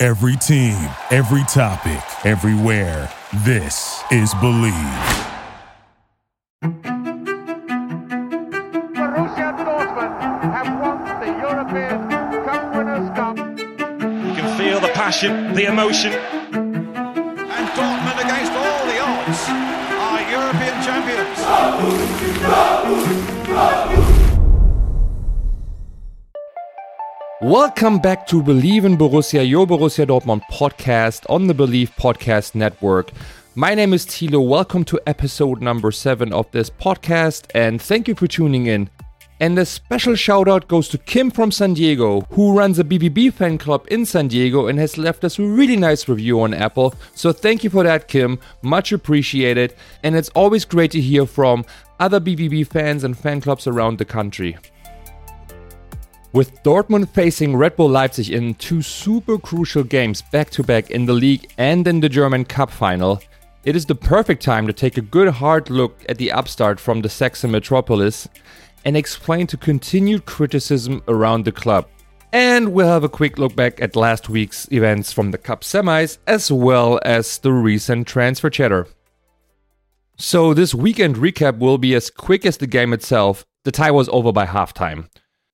Every team, every topic, everywhere. This is Believe. Borussia Dortmund have won the European Cup Winners' Cup. You can feel the passion, the emotion. Welcome back to Believe in Borussia, your Borussia Dortmund podcast on the Believe Podcast Network. My name is Thilo. Welcome to episode number seven of this podcast, and thank you for tuning in. And a special shout out goes to Kim from San Diego, who runs a BVB fan club in San Diego and has left us a really nice review on Apple. So thank you for that, Kim. Much appreciated. And it's always great to hear from other BVB fans and fan clubs around the country. With Dortmund facing Red Bull Leipzig in two super crucial games back to back in the league and in the German Cup final, it is the perfect time to take a good hard look at the upstart from the Saxon metropolis and explain to continued criticism around the club. And we'll have a quick look back at last week's events from the Cup semis as well as the recent transfer chatter. So, this weekend recap will be as quick as the game itself. The tie was over by halftime.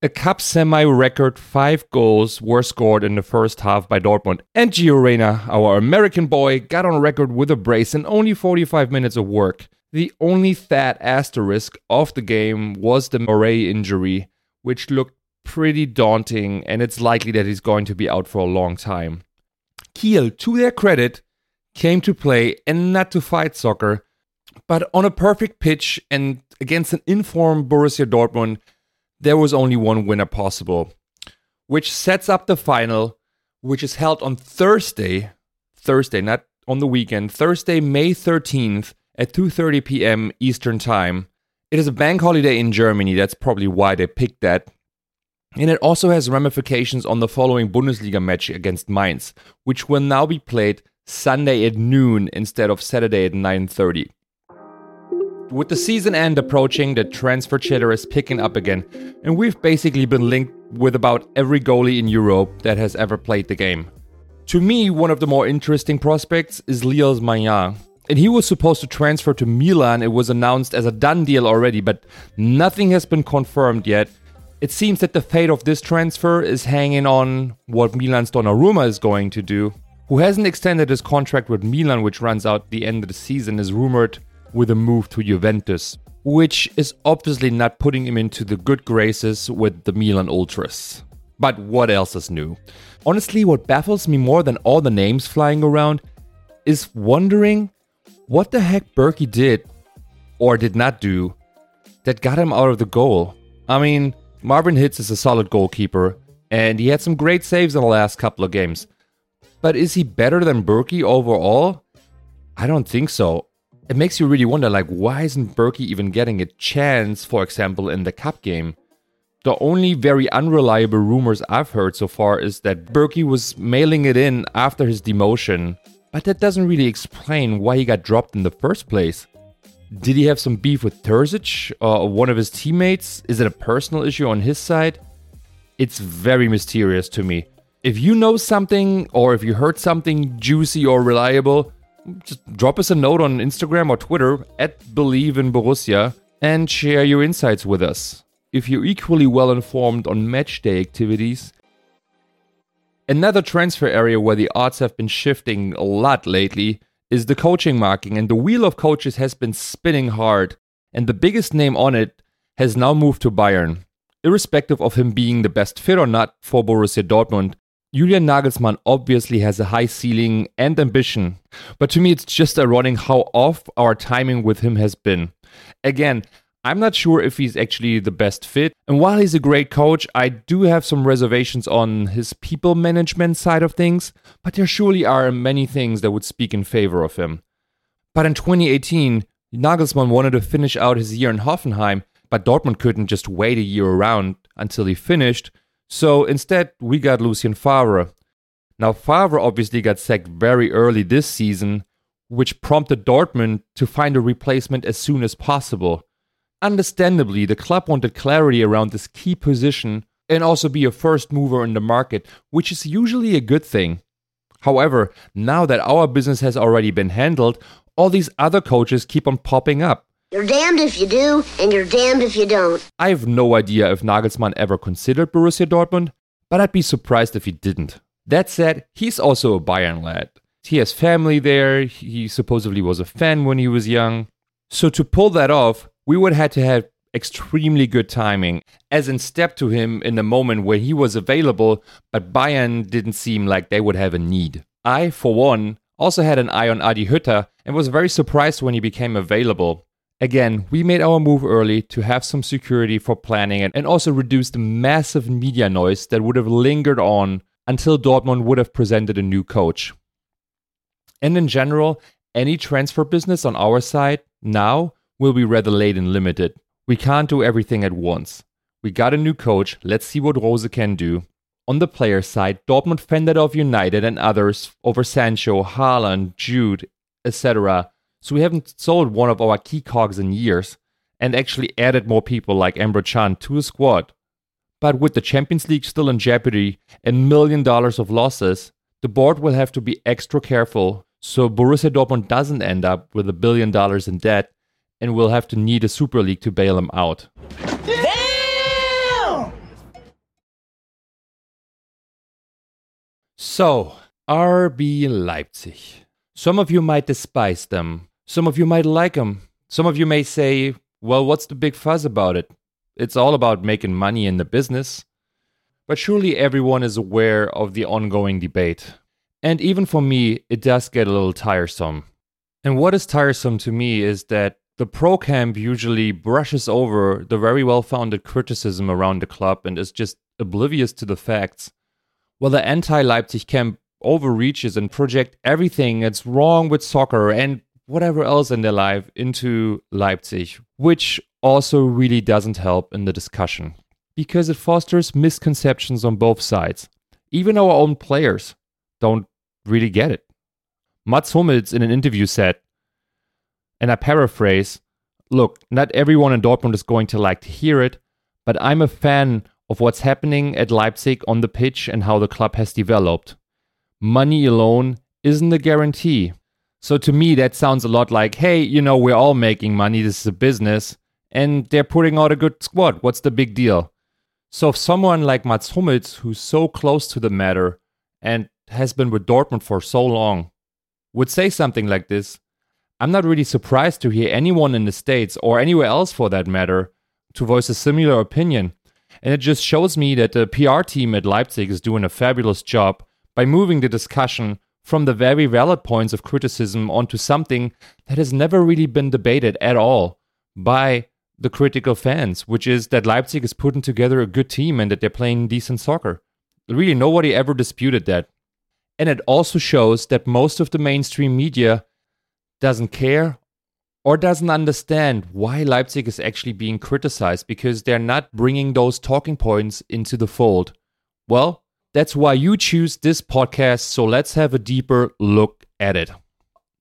A cup semi record five goals were scored in the first half by Dortmund, and Gio Reyna, our American boy, got on record with a brace in only 45 minutes of work. The only fat asterisk of the game was the Murray injury, which looked pretty daunting, and it's likely that he's going to be out for a long time. Kiel, to their credit, came to play and not to fight soccer, but on a perfect pitch and against an informed Borussia Dortmund there was only one winner possible, which sets up the final, which is held on Thursday, Thursday, not on the weekend, Thursday, May 13th at 2:30 p.m. Eastern Time. It is a bank holiday in Germany, that's probably why they picked that. And it also has ramifications on the following Bundesliga match against Mainz, which will now be played Sunday at noon instead of Saturday at 9:30. With the season end approaching, the transfer chatter is picking up again, and we've basically been linked with about every goalie in Europe that has ever played the game. To me, one of the more interesting prospects is Lille's Maignan. And he was supposed to transfer to Milan. It was announced as a done deal already, but nothing has been confirmed yet. It seems that the fate of this transfer is hanging on what Milan's Donnarumma is going to do. Who hasn't extended his contract with Milan, which runs out the end of the season, is rumored with a move to Juventus, which is obviously not putting him into the good graces with the Milan Ultras. But what else is new? Honestly, what baffles me more than all the names flying around is wondering what the heck Bürki did or did not do that got him out of the goal. I mean, Marvin Hitz is a solid goalkeeper, and he had some great saves in the last couple of games. But is he better than Bürki overall? I don't think so it makes you really wonder like why isn't Bürki even getting a chance, for example, in the cup game? The only very unreliable rumors I've heard so far is that Bürki was mailing it in after his demotion, but that doesn't really explain why he got dropped in the first place. Did he have some beef with Terzic uh, or one of his teammates? Is it a personal issue on his side? It's very mysterious to me. If you know something or if you heard something juicy or reliable, just drop us a note on Instagram or Twitter at Believe in Borussia and share your insights with us. If you're equally well informed on matchday activities, another transfer area where the odds have been shifting a lot lately is the coaching market, and the wheel of coaches has been spinning hard, and the biggest name on it has now moved to Bayern. Irrespective of him being the best fit or not for Borussia Dortmund, Julian Nagelsmann obviously has a high ceiling and ambition, but to me it's just ironic how off our timing with him has been. Again, I'm not sure if he's actually the best fit. And while he's a great coach, I do have some reservations on his people management side of things, but there surely are many things that would speak in favor of him. But in 2018, Nagelsmann wanted to finish out his year in Hoffenheim, but Dortmund couldn't just wait a year around until he finished. So instead, we got Lucien Favre. Now, Favre obviously got sacked very early this season, which prompted Dortmund to find a replacement as soon as possible. Understandably, the club wanted clarity around this key position and also be a first mover in the market, which is usually a good thing. However, now that our business has already been handled, all these other coaches keep on popping up. You're damned if you do, and you're damned if you don't. I have no idea if Nagelsmann ever considered Borussia Dortmund, but I'd be surprised if he didn't. That said, he's also a Bayern lad. He has family there, he supposedly was a fan when he was young. So to pull that off, we would have to have extremely good timing, as in step to him in the moment where he was available, but Bayern didn't seem like they would have a need. I, for one, also had an eye on Adi Hütter and was very surprised when he became available. Again, we made our move early to have some security for planning it and also reduce the massive media noise that would have lingered on until Dortmund would have presented a new coach. And in general, any transfer business on our side now will be rather late and limited. We can't do everything at once. We got a new coach, let's see what Rose can do. On the player side, Dortmund fended off United and others over Sancho, Haaland, Jude, etc. So we haven't sold one of our key cogs in years and actually added more people like Emre Can to the squad. But with the Champions League still in jeopardy and million dollars of losses, the board will have to be extra careful so Borussia Dortmund doesn't end up with a billion dollars in debt and will have to need a Super League to bail them out. Damn! So, RB Leipzig. Some of you might despise them. Some of you might like them. Some of you may say, well, what's the big fuss about it? It's all about making money in the business. But surely everyone is aware of the ongoing debate. And even for me, it does get a little tiresome. And what is tiresome to me is that the pro camp usually brushes over the very well founded criticism around the club and is just oblivious to the facts, while the anti Leipzig camp overreaches and project everything that's wrong with soccer and whatever else in their life into Leipzig, which also really doesn't help in the discussion because it fosters misconceptions on both sides. Even our own players don't really get it. Mats Hummels in an interview said, and I paraphrase Look, not everyone in Dortmund is going to like to hear it, but I'm a fan of what's happening at Leipzig on the pitch and how the club has developed. Money alone isn't a guarantee. So to me, that sounds a lot like, hey, you know, we're all making money, this is a business, and they're putting out a good squad. What's the big deal? So if someone like Mats Hummels, who's so close to the matter and has been with Dortmund for so long, would say something like this, I'm not really surprised to hear anyone in the States, or anywhere else for that matter, to voice a similar opinion. And it just shows me that the PR team at Leipzig is doing a fabulous job by moving the discussion from the very valid points of criticism onto something that has never really been debated at all by the critical fans, which is that Leipzig is putting together a good team and that they're playing decent soccer. Really, nobody ever disputed that. And it also shows that most of the mainstream media doesn't care or doesn't understand why Leipzig is actually being criticized because they're not bringing those talking points into the fold. Well, that's why you choose this podcast, so let's have a deeper look at it.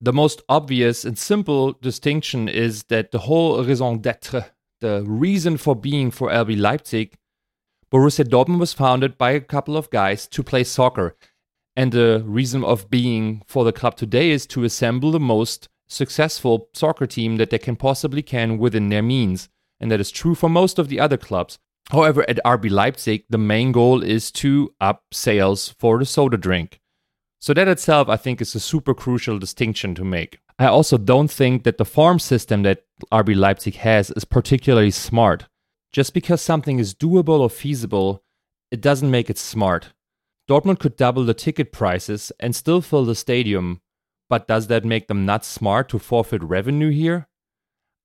The most obvious and simple distinction is that the whole raison d'etre, the reason for being for RB Leipzig, Borussia Dortmund was founded by a couple of guys to play soccer. And the reason of being for the club today is to assemble the most successful soccer team that they can possibly can within their means. And that is true for most of the other clubs. However, at RB Leipzig, the main goal is to up sales for the soda drink. So that itself, I think, is a super crucial distinction to make. I also don't think that the farm system that RB Leipzig has is particularly smart. Just because something is doable or feasible, it doesn't make it smart. Dortmund could double the ticket prices and still fill the stadium, but does that make them not smart to forfeit revenue here?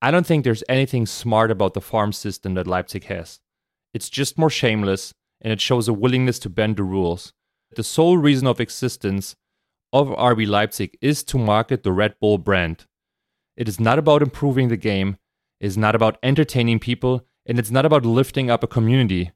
I don't think there's anything smart about the farm system that Leipzig has. It's just more shameless and it shows a willingness to bend the rules. The sole reason of existence of RB Leipzig is to market the Red Bull brand. It is not about improving the game, it is not about entertaining people, and it's not about lifting up a community.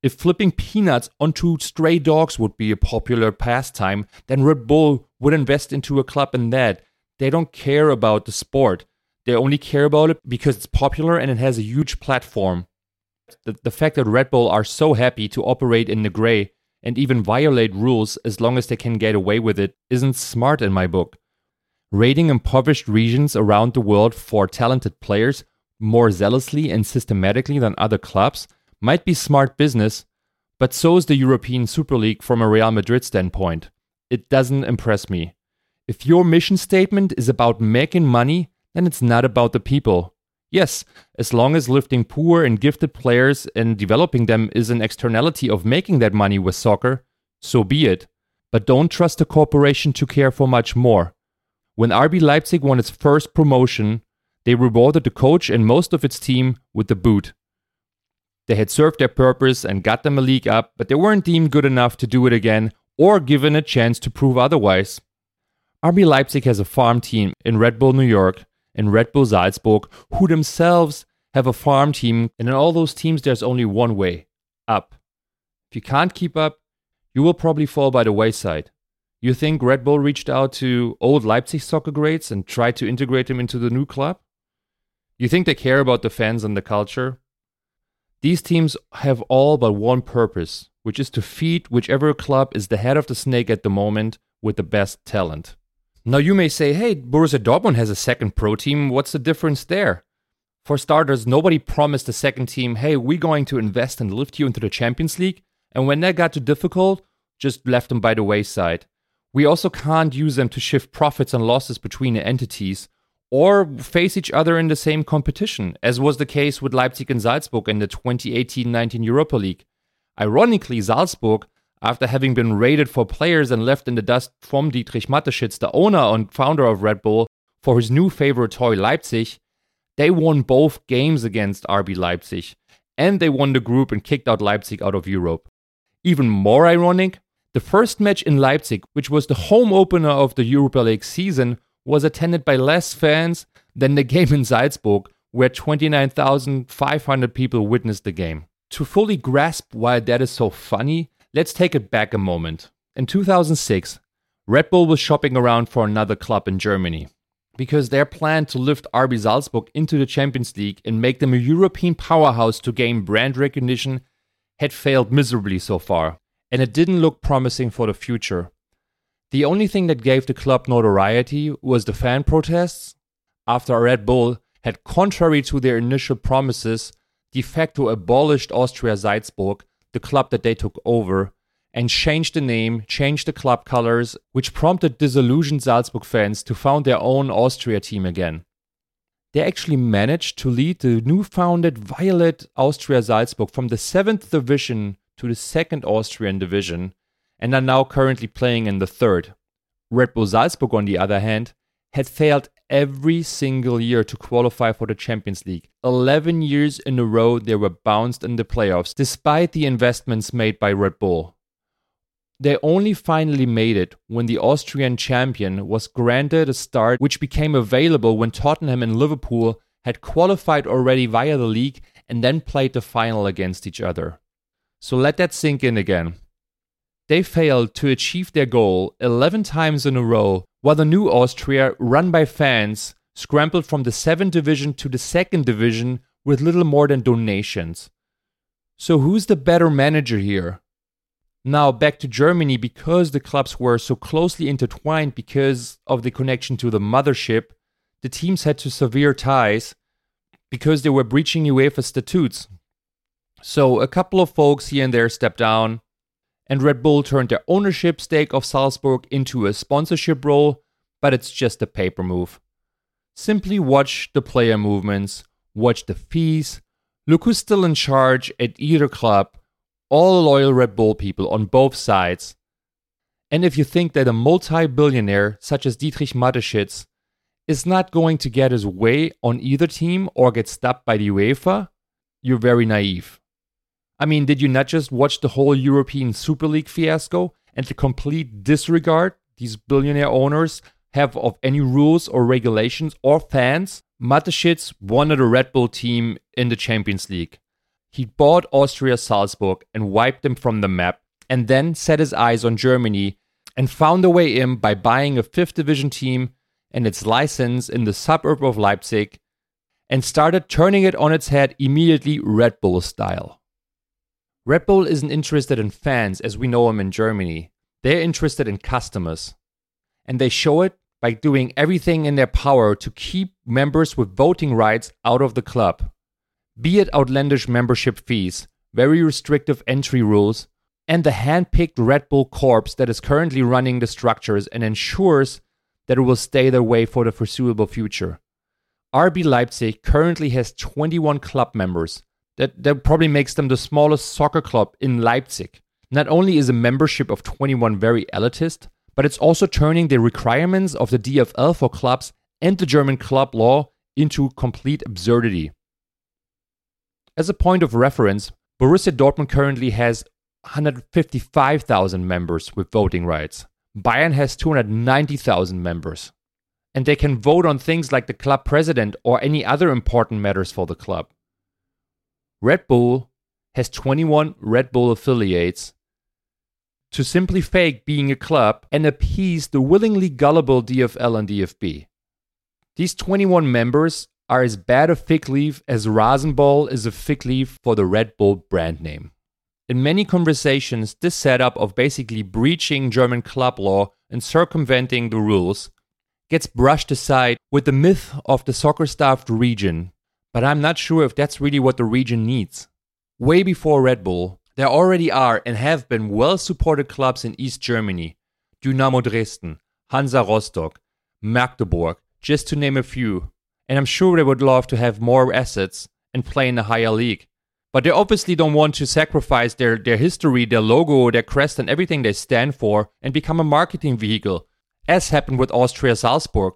If flipping peanuts onto stray dogs would be a popular pastime, then Red Bull would invest into a club in that. They don't care about the sport. They only care about it because it's popular and it has a huge platform. The, the fact that Red Bull are so happy to operate in the gray and even violate rules as long as they can get away with it isn't smart in my book. Raiding impoverished regions around the world for talented players more zealously and systematically than other clubs might be smart business, but so is the European Super League from a Real Madrid standpoint. It doesn't impress me. If your mission statement is about making money, then it's not about the people. Yes, as long as lifting poor and gifted players and developing them is an externality of making that money with soccer, so be it. But don't trust a corporation to care for much more. When RB Leipzig won its first promotion, they rewarded the coach and most of its team with the boot. They had served their purpose and got them a league up, but they weren't deemed good enough to do it again or given a chance to prove otherwise. RB Leipzig has a farm team in Red Bull New York and Red Bull Salzburg, who themselves have a farm team, and in all those teams, there's only one way up. If you can't keep up, you will probably fall by the wayside. You think Red Bull reached out to old Leipzig soccer greats and tried to integrate them into the new club? You think they care about the fans and the culture? These teams have all but one purpose, which is to feed whichever club is the head of the snake at the moment with the best talent. Now you may say, hey, Borussia Dortmund has a second pro team. What's the difference there? For starters, nobody promised the second team, hey, we're going to invest and lift you into the Champions League. And when that got too difficult, just left them by the wayside. We also can't use them to shift profits and losses between the entities or face each other in the same competition, as was the case with Leipzig and Salzburg in the 2018 19 Europa League. Ironically, Salzburg, after having been raided for players and left in the dust from Dietrich Mateschitz, the owner and founder of Red Bull, for his new favorite toy Leipzig, they won both games against RB Leipzig, and they won the group and kicked out Leipzig out of Europe. Even more ironic, the first match in Leipzig, which was the home opener of the Europa League season, was attended by less fans than the game in Salzburg, where 29,500 people witnessed the game. To fully grasp why that is so funny, let's take it back a moment. In 2006, Red Bull was shopping around for another club in Germany because their plan to lift RB Salzburg into the Champions League and make them a European powerhouse to gain brand recognition had failed miserably so far, and it didn't look promising for the future. The only thing that gave the club notoriety was the fan protests after Red Bull had, contrary to their initial promises, de facto abolished Austria Salzburg, the club that they took over, and changed the name, changed the club colors, which prompted disillusioned Salzburg fans to found their own Austria team again. They actually managed to lead the new founded Violet Austria Salzburg from the 7th division to the 2nd Austrian division and are now currently playing in the third. Red Bull Salzburg, on the other hand, had failed every single year to qualify for the Champions League. 11 years in a row, they were bounced in the playoffs, despite the investments made by Red Bull. They only finally made it when the Austrian champion was granted a start, which became available when Tottenham and Liverpool had qualified already via the league and then played the final against each other. So let that sink in again. They failed to achieve their goal 11 times in a row, while the new Austria, run by fans, scrambled from the 7th division to the 2nd division with little more than donations. So, who's the better manager here? Now, back to Germany, because the clubs were so closely intertwined because of the connection to the mothership, the teams had to severe ties because they were breaching UEFA statutes. So, a couple of folks here and there stepped down, and Red Bull turned their ownership stake of Salzburg into a sponsorship role, but it's just a paper move. Simply watch the player movements, watch the fees, look who's still in charge at either club, all loyal Red Bull people on both sides. And if you think that a multi billionaire such as Dietrich Mateschitz is not going to get his way on either team or get stopped by the UEFA, you're very naive. I mean, did you not just watch the whole European Super League fiasco and the complete disregard these billionaire owners have of any rules or regulations or fans? Mateschitz wanted a Red Bull team in the Champions League. He bought Austria Salzburg and wiped them from the map, and then set his eyes on Germany and found a way in by buying a fifth division team and its license in the suburb of Leipzig and started turning it on its head immediately Red Bull style. Red Bull isn't interested in fans as we know them in Germany. They're interested in customers. And they show it by doing everything in their power to keep members with voting rights out of the club. Be it outlandish membership fees, very restrictive entry rules, and the hand picked Red Bull Corps that is currently running the structures and ensures that it will stay their way for the foreseeable future. RB Leipzig currently has 21 club members. That, that probably makes them the smallest soccer club in Leipzig. Not only is a membership of 21 very elitist, but it's also turning the requirements of the DFL for clubs and the German club law into complete absurdity. As a point of reference, Borussia Dortmund currently has 155,000 members with voting rights. Bayern has 290,000 members. And they can vote on things like the club president or any other important matters for the club. Red Bull has 21 Red Bull affiliates to simply fake being a club and appease the willingly gullible DFL and DFB. These 21 members are as bad a fig leaf as Rasenball is a fig leaf for the Red Bull brand name. In many conversations, this setup of basically breaching German club law and circumventing the rules gets brushed aside with the myth of the soccer staffed region, but I'm not sure if that's really what the region needs. Way before Red Bull, there already are and have been well supported clubs in East Germany Dynamo Dresden, Hansa Rostock, Magdeburg, just to name a few. And I'm sure they would love to have more assets and play in a higher league. But they obviously don't want to sacrifice their, their history, their logo, their crest, and everything they stand for and become a marketing vehicle, as happened with Austria Salzburg.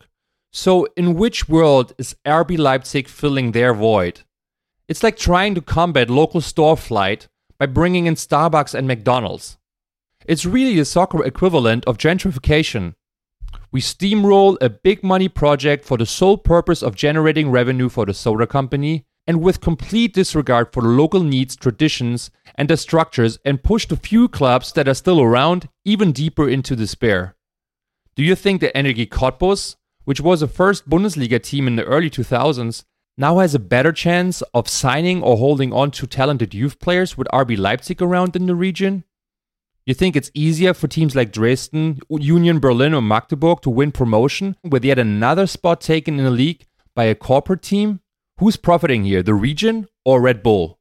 So, in which world is RB Leipzig filling their void? It's like trying to combat local store flight by bringing in Starbucks and McDonald's. It's really the soccer equivalent of gentrification. We steamroll a big money project for the sole purpose of generating revenue for the soda company, and with complete disregard for the local needs, traditions, and the structures, and push the few clubs that are still around even deeper into despair. Do you think that Energie Cottbus, which was a first Bundesliga team in the early 2000s, now has a better chance of signing or holding on to talented youth players with RB Leipzig around in the region? You think it's easier for teams like Dresden, Union Berlin, or Magdeburg to win promotion with yet another spot taken in the league by a corporate team? Who's profiting here, the region or Red Bull?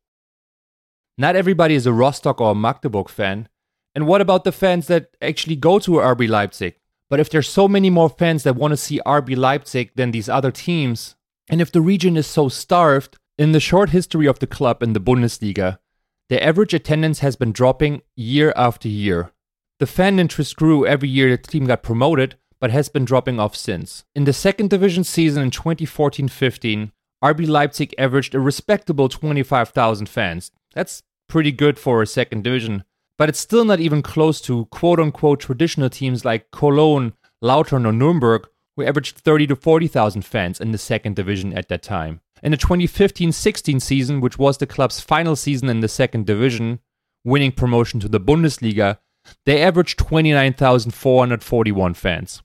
Not everybody is a Rostock or a Magdeburg fan. And what about the fans that actually go to RB Leipzig? But if there's so many more fans that want to see RB Leipzig than these other teams, and if the region is so starved, in the short history of the club in the Bundesliga, the average attendance has been dropping year after year. The fan interest grew every year the team got promoted, but has been dropping off since. In the second division season in 2014 15, RB Leipzig averaged a respectable 25,000 fans. That's pretty good for a second division, but it's still not even close to quote unquote traditional teams like Cologne, Lautern, or Nuremberg, we averaged 30 to 40,000 fans in the second division at that time. In the 2015 16 season, which was the club's final season in the second division, winning promotion to the Bundesliga, they averaged 29,441 fans.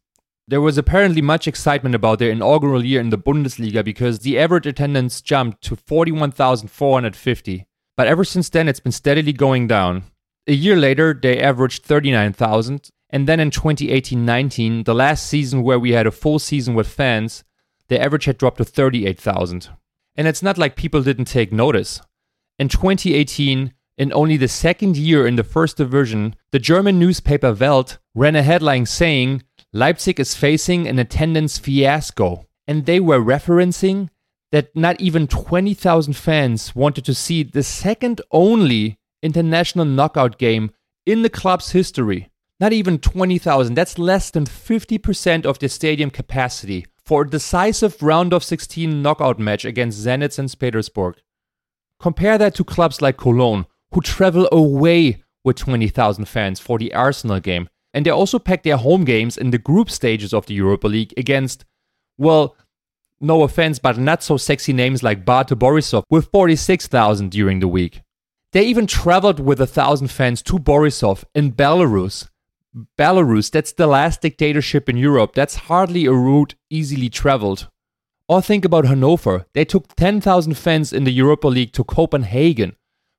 There was apparently much excitement about their inaugural year in the Bundesliga because the average attendance jumped to 41,450. But ever since then, it's been steadily going down. A year later, they averaged 39,000, and then in 2018 19, the last season where we had a full season with fans, the average had dropped to 38,000. And it's not like people didn't take notice. In 2018, in only the second year in the first division, the German newspaper Welt ran a headline saying Leipzig is facing an attendance fiasco. And they were referencing that not even 20,000 fans wanted to see the second only international knockout game in the club's history. Not even 20,000. That's less than 50% of the stadium capacity for a decisive round of 16 knockout match against Zenit St. Petersburg. Compare that to clubs like Cologne, who travel away with 20,000 fans for the Arsenal game, and they also pack their home games in the group stages of the Europa League against, well, no offense, but not so sexy names like Bate Borisov with 46,000 during the week. They even traveled with a thousand fans to Borisov in Belarus. Belarus, that's the last dictatorship in Europe. That's hardly a route easily traveled. Or think about Hanover. They took 10,000 fans in the Europa League to Copenhagen.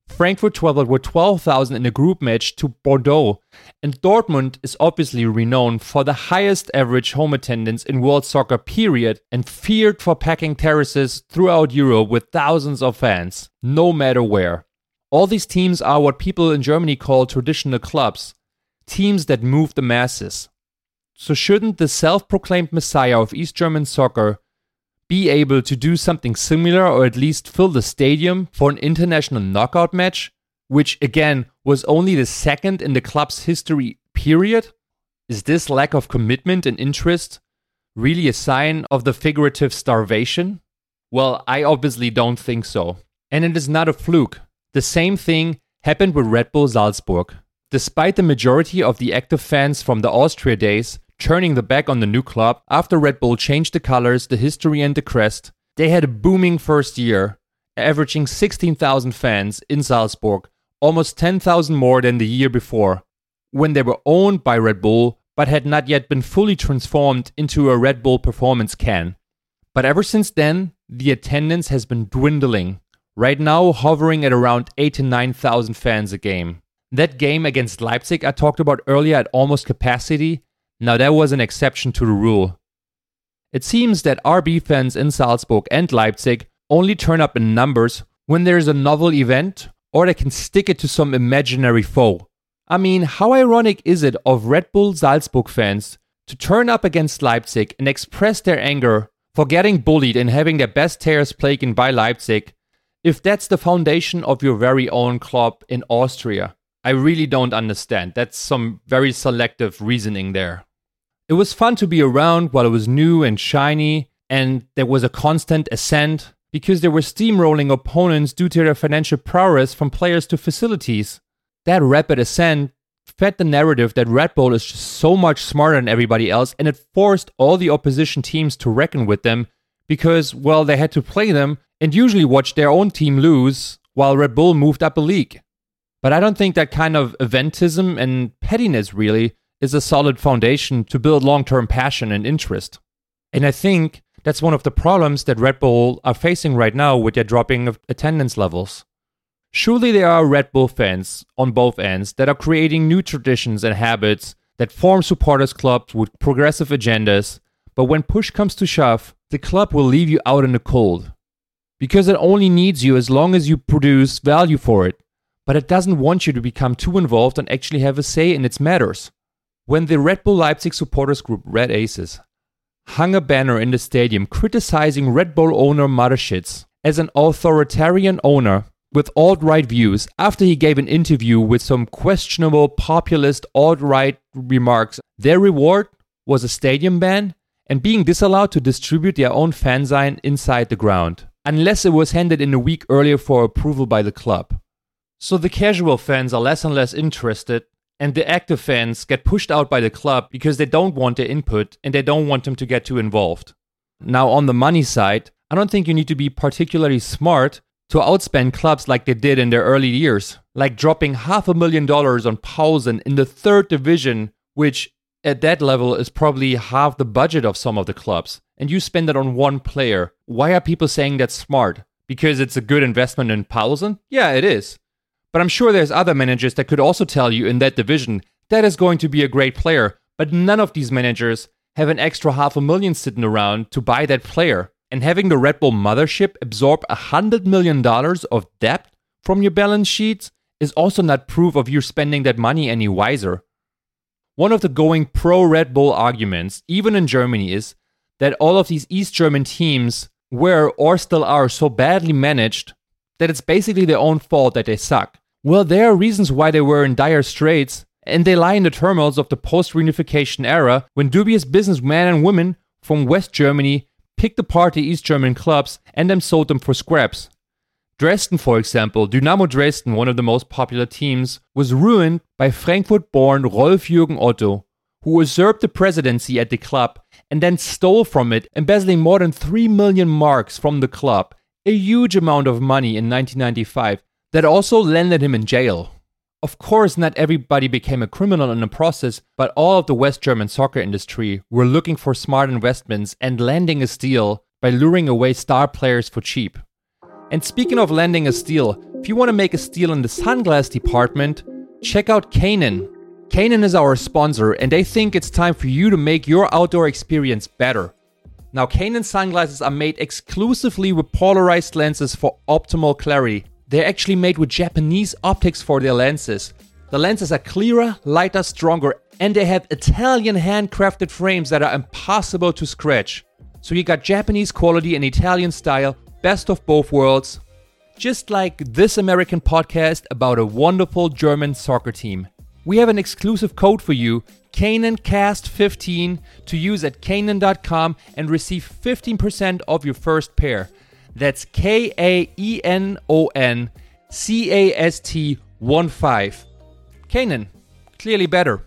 Frankfurt traveled with 12,000 in a group match to Bordeaux. And Dortmund is obviously renowned for the highest average home attendance in world soccer period and feared for packing terraces throughout Europe with thousands of fans, no matter where. All these teams are what people in Germany call traditional clubs, teams that move the masses. So shouldn't the self-proclaimed messiah of East German soccer be able to do something similar or at least fill the stadium for an international knockout match, which again was only the second in the club's history period? Is this lack of commitment and interest really a sign of the figurative starvation? Well, I obviously don't think so. And it is not a fluke. The same thing happened with Red Bull Salzburg. Despite the majority of the active fans from the Austria days turning the back on the new club after Red Bull changed the colors, the history, and the crest. They had a booming first year, averaging 16,000 fans in Salzburg, almost 10,000 more than the year before, when they were owned by Red Bull but had not yet been fully transformed into a Red Bull performance can. But ever since then, the attendance has been dwindling, right now hovering at around 8 to 9,000 fans a game. That game against Leipzig I talked about earlier at almost capacity now, that was an exception to the rule. It seems that RB fans in Salzburg and Leipzig only turn up in numbers when there is a novel event or they can stick it to some imaginary foe. I mean, how ironic is it of Red Bull Salzburg fans to turn up against Leipzig and express their anger for getting bullied and having their best tears plagued by Leipzig if that's the foundation of your very own club in Austria? I really don't understand. That's some very selective reasoning there. It was fun to be around while it was new and shiny, and there was a constant ascent because there were steamrolling opponents due to their financial prowess from players to facilities. That rapid ascent fed the narrative that Red Bull is just so much smarter than everybody else, and it forced all the opposition teams to reckon with them because, well, they had to play them and usually watch their own team lose while Red Bull moved up a league. But I don't think that kind of eventism and pettiness really is a solid foundation to build long term passion and interest. And I think that's one of the problems that Red Bull are facing right now with their dropping of attendance levels. Surely there are Red Bull fans on both ends that are creating new traditions and habits that form supporters clubs with progressive agendas, but when push comes to shove, the club will leave you out in the cold. Because it only needs you as long as you produce value for it, but it doesn't want you to become too involved and actually have a say in its matters. When the Red Bull Leipzig supporters group Red Aces hung a banner in the stadium criticizing Red Bull owner Mateschitz as an authoritarian owner with alt right views after he gave an interview with some questionable populist alt right remarks, their reward was a stadium ban and being disallowed to distribute their own fanzine inside the ground, unless it was handed in a week earlier for approval by the club. So the casual fans are less and less interested and the active fans get pushed out by the club because they don't want their input and they don't want them to get too involved. Now, on the money side, I don't think you need to be particularly smart to outspend clubs like they did in their early years, like dropping half a million dollars on Poulsen in the third division, which at that level is probably half the budget of some of the clubs, and you spend it on one player. Why are people saying that's smart? Because it's a good investment in Poulsen? Yeah, it is. But I'm sure there's other managers that could also tell you in that division that is going to be a great player. But none of these managers have an extra half a million sitting around to buy that player. And having the Red Bull mothership absorb a hundred million dollars of debt from your balance sheets is also not proof of you spending that money any wiser. One of the going pro Red Bull arguments, even in Germany, is that all of these East German teams were or still are so badly managed that it's basically their own fault that they suck. Well, there are reasons why they were in dire straits, and they lie in the turmoils of the post reunification era when dubious businessmen and women from West Germany picked apart the East German clubs and then sold them for scraps. Dresden, for example, Dynamo Dresden, one of the most popular teams, was ruined by Frankfurt born Rolf Jürgen Otto, who usurped the presidency at the club and then stole from it, embezzling more than 3 million marks from the club, a huge amount of money in 1995 that also landed him in jail. Of course, not everybody became a criminal in the process, but all of the West German soccer industry were looking for smart investments and landing a steal by luring away star players for cheap. And speaking of landing a steal, if you want to make a steal in the sunglass department, check out Kaenon. Kaenon is our sponsor, and they think it's time for you to make your outdoor experience better. Now, Kaenon sunglasses are made exclusively with polarized lenses for optimal clarity they're actually made with Japanese optics for their lenses. The lenses are clearer, lighter, stronger, and they have Italian handcrafted frames that are impossible to scratch. So you got Japanese quality and Italian style, best of both worlds. Just like this American podcast about a wonderful German soccer team. We have an exclusive code for you, KaenonCast15, to use at Kaenon.com and receive 15% of your first pair. That's K A E N O N C A S T 1 5. Kaenon, clearly better.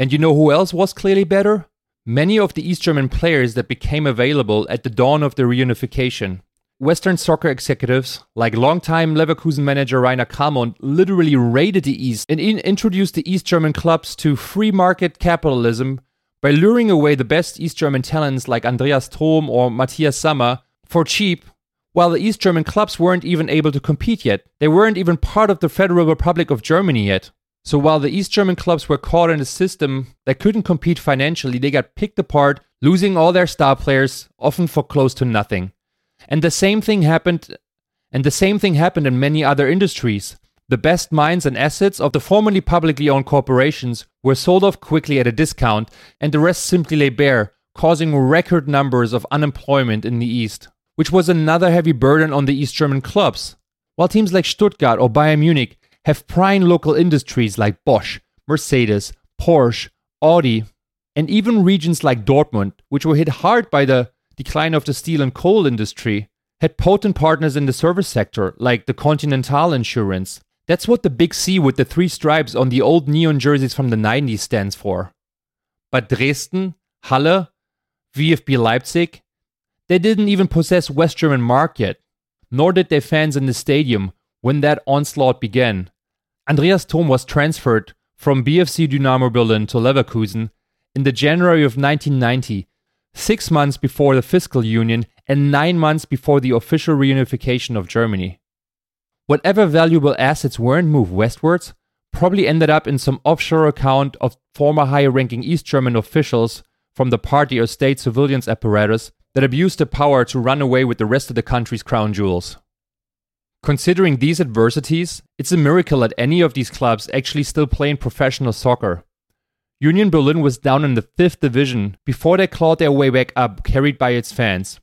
And you know who else was clearly better? Many of the East German players that became available at the dawn of the reunification. Western soccer executives, like longtime Leverkusen manager Reiner Calmund, literally raided the East and in- introduced the East German clubs to free market capitalism by luring away the best East German talents like Andreas Thom or Matthias Sammer for cheap, while the East German clubs weren't even able to compete yet. They weren't even part of the Federal Republic of Germany yet. So while the East German clubs were caught in a system that couldn't compete financially, they got picked apart, losing all their star players, often for close to nothing. And the same thing happened and the same thing happened in many other industries. The best minds and assets of the formerly publicly owned corporations were sold off quickly at a discount, and the rest simply lay bare, causing record numbers of unemployment in the East, which was another heavy burden on the East German clubs. While teams like Stuttgart or Bayern Munich have prime local industries like Bosch, Mercedes, Porsche, Audi, and even regions like Dortmund, which were hit hard by the decline of the steel and coal industry, had potent partners in the service sector like the Continental Insurance, that's what the big C with the three stripes on the old neon jerseys from the 90s stands for. But Dresden, Halle, VfB Leipzig, they didn't even possess West German mark yet, nor did their fans in the stadium when that onslaught began. Andreas Thom was transferred from BFC Dynamo Berlin to Leverkusen in the January of 1990, six months before the fiscal union and nine months before the official reunification of Germany. Whatever valuable assets weren't moved westwards probably ended up in some offshore account of former higher ranking East German officials from the party or state surveillance apparatus that abused their power to run away with the rest of the country's crown jewels. Considering these adversities, it's a miracle that any of these clubs actually still play in professional soccer. Union Berlin was down in the fifth division before they clawed their way back up, carried by its fans.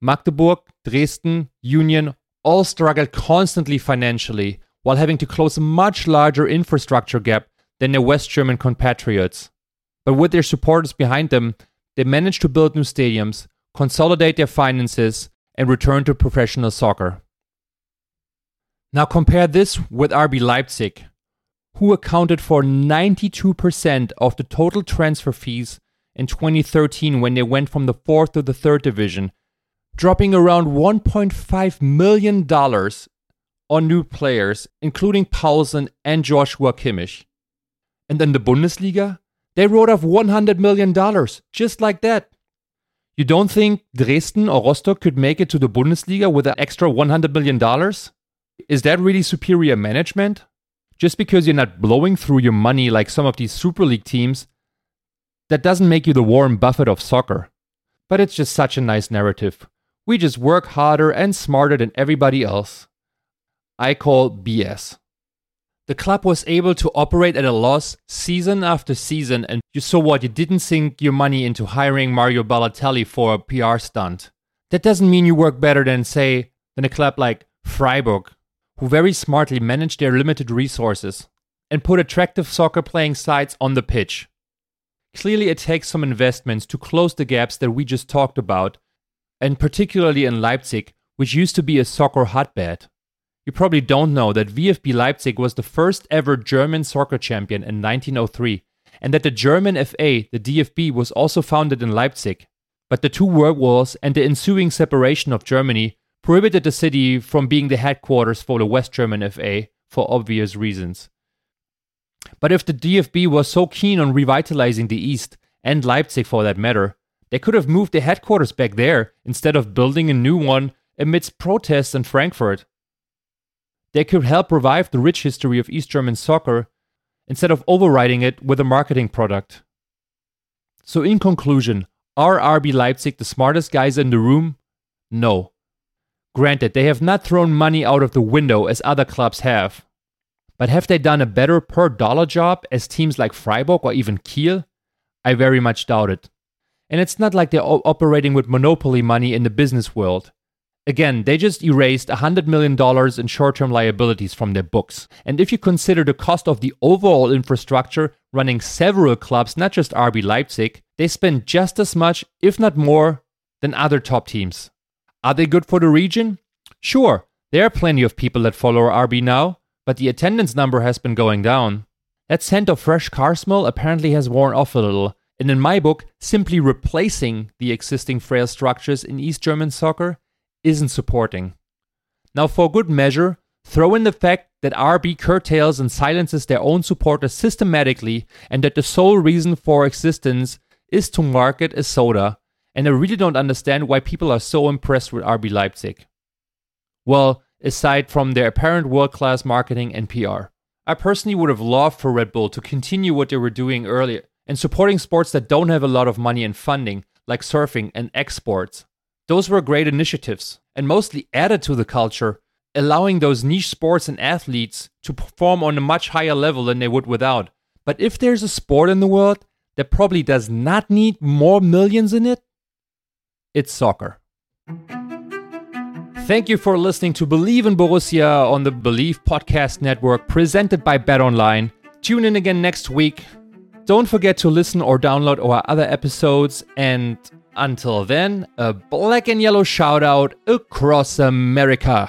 Magdeburg, Dresden, Union all struggled constantly financially while having to close a much larger infrastructure gap than their West German compatriots. But with their supporters behind them, they managed to build new stadiums, consolidate their finances, and return to professional soccer. Now compare this with RB Leipzig, who accounted for 92% of the total transfer fees in 2013 when they went from the fourth to the third division dropping around $1.5 million on new players, including Poulsen and Joshua Kimmich. And in the Bundesliga, they wrote off $100 million, just like that. You don't think Dresden or Rostock could make it to the Bundesliga with an extra $100 million? Is that really superior management? Just because you're not blowing through your money like some of these Super League teams, that doesn't make you the Warren Buffett of soccer. But it's just such a nice narrative. We just work harder and smarter than everybody else. I call BS. The club was able to operate at a loss season after season, and you saw what you didn't sink your money into hiring Mario Balotelli for a PR stunt. That doesn't mean you work better than, say, than a club like Freiburg, who very smartly manage their limited resources and put attractive soccer playing sides on the pitch. clearly it takes some investments to close the gaps that we just talked about, and particularly in Leipzig, which used to be a soccer hotbed. You probably don't know that VfB Leipzig was the first ever German soccer champion in 1903, and that the German FA, the DFB, was also founded in Leipzig. But the two world wars and the ensuing separation of Germany prohibited the city from being the headquarters for the West German FA for obvious reasons. But if the DFB was so keen on revitalizing the East, and Leipzig for that matter, they could have moved the headquarters back there instead of building a new one amidst protests in Frankfurt. They could help revive the rich history of East German soccer instead of overriding it with a marketing product. So, in conclusion, are RB Leipzig the smartest guys in the room? No. Granted, they have not thrown money out of the window as other clubs have. But have they done a better per dollar job as teams like Freiburg or even Kiel? I very much doubt it. And it's not like they're operating with monopoly money in the business world. Again, they just erased $100 million in short term liabilities from their books. And if you consider the cost of the overall infrastructure running several clubs, not just RB Leipzig, they spend just as much, if not more, than other top teams. Are they good for the region? Sure, there are plenty of people that follow RB now, but the attendance number has been going down. That scent of fresh car smell apparently has worn off a little, and in my book, simply replacing the existing frail structures in East German soccer isn't supporting. Now, for good measure, throw in the fact that RB curtails and silences their own supporters systematically, and that the sole reason for existence is to market a soda. And I really don't understand why people are so impressed with RB Leipzig. Well, aside from their apparent world class marketing and PR. I personally would have loved for Red Bull to continue what they were doing earlier and supporting sports that don't have a lot of money and funding, like surfing and esports. Those were great initiatives and mostly added to the culture, allowing those niche sports and athletes to perform on a much higher level than they would without. But if there's a sport in the world that probably does not need more millions in it, it's soccer. Thank you for listening to Bleav in Borussia on the Bleav Podcast Network presented by BetOnline. Tune in again next week. Don't forget to listen or download our other episodes and until then, a black and yellow shout out across America.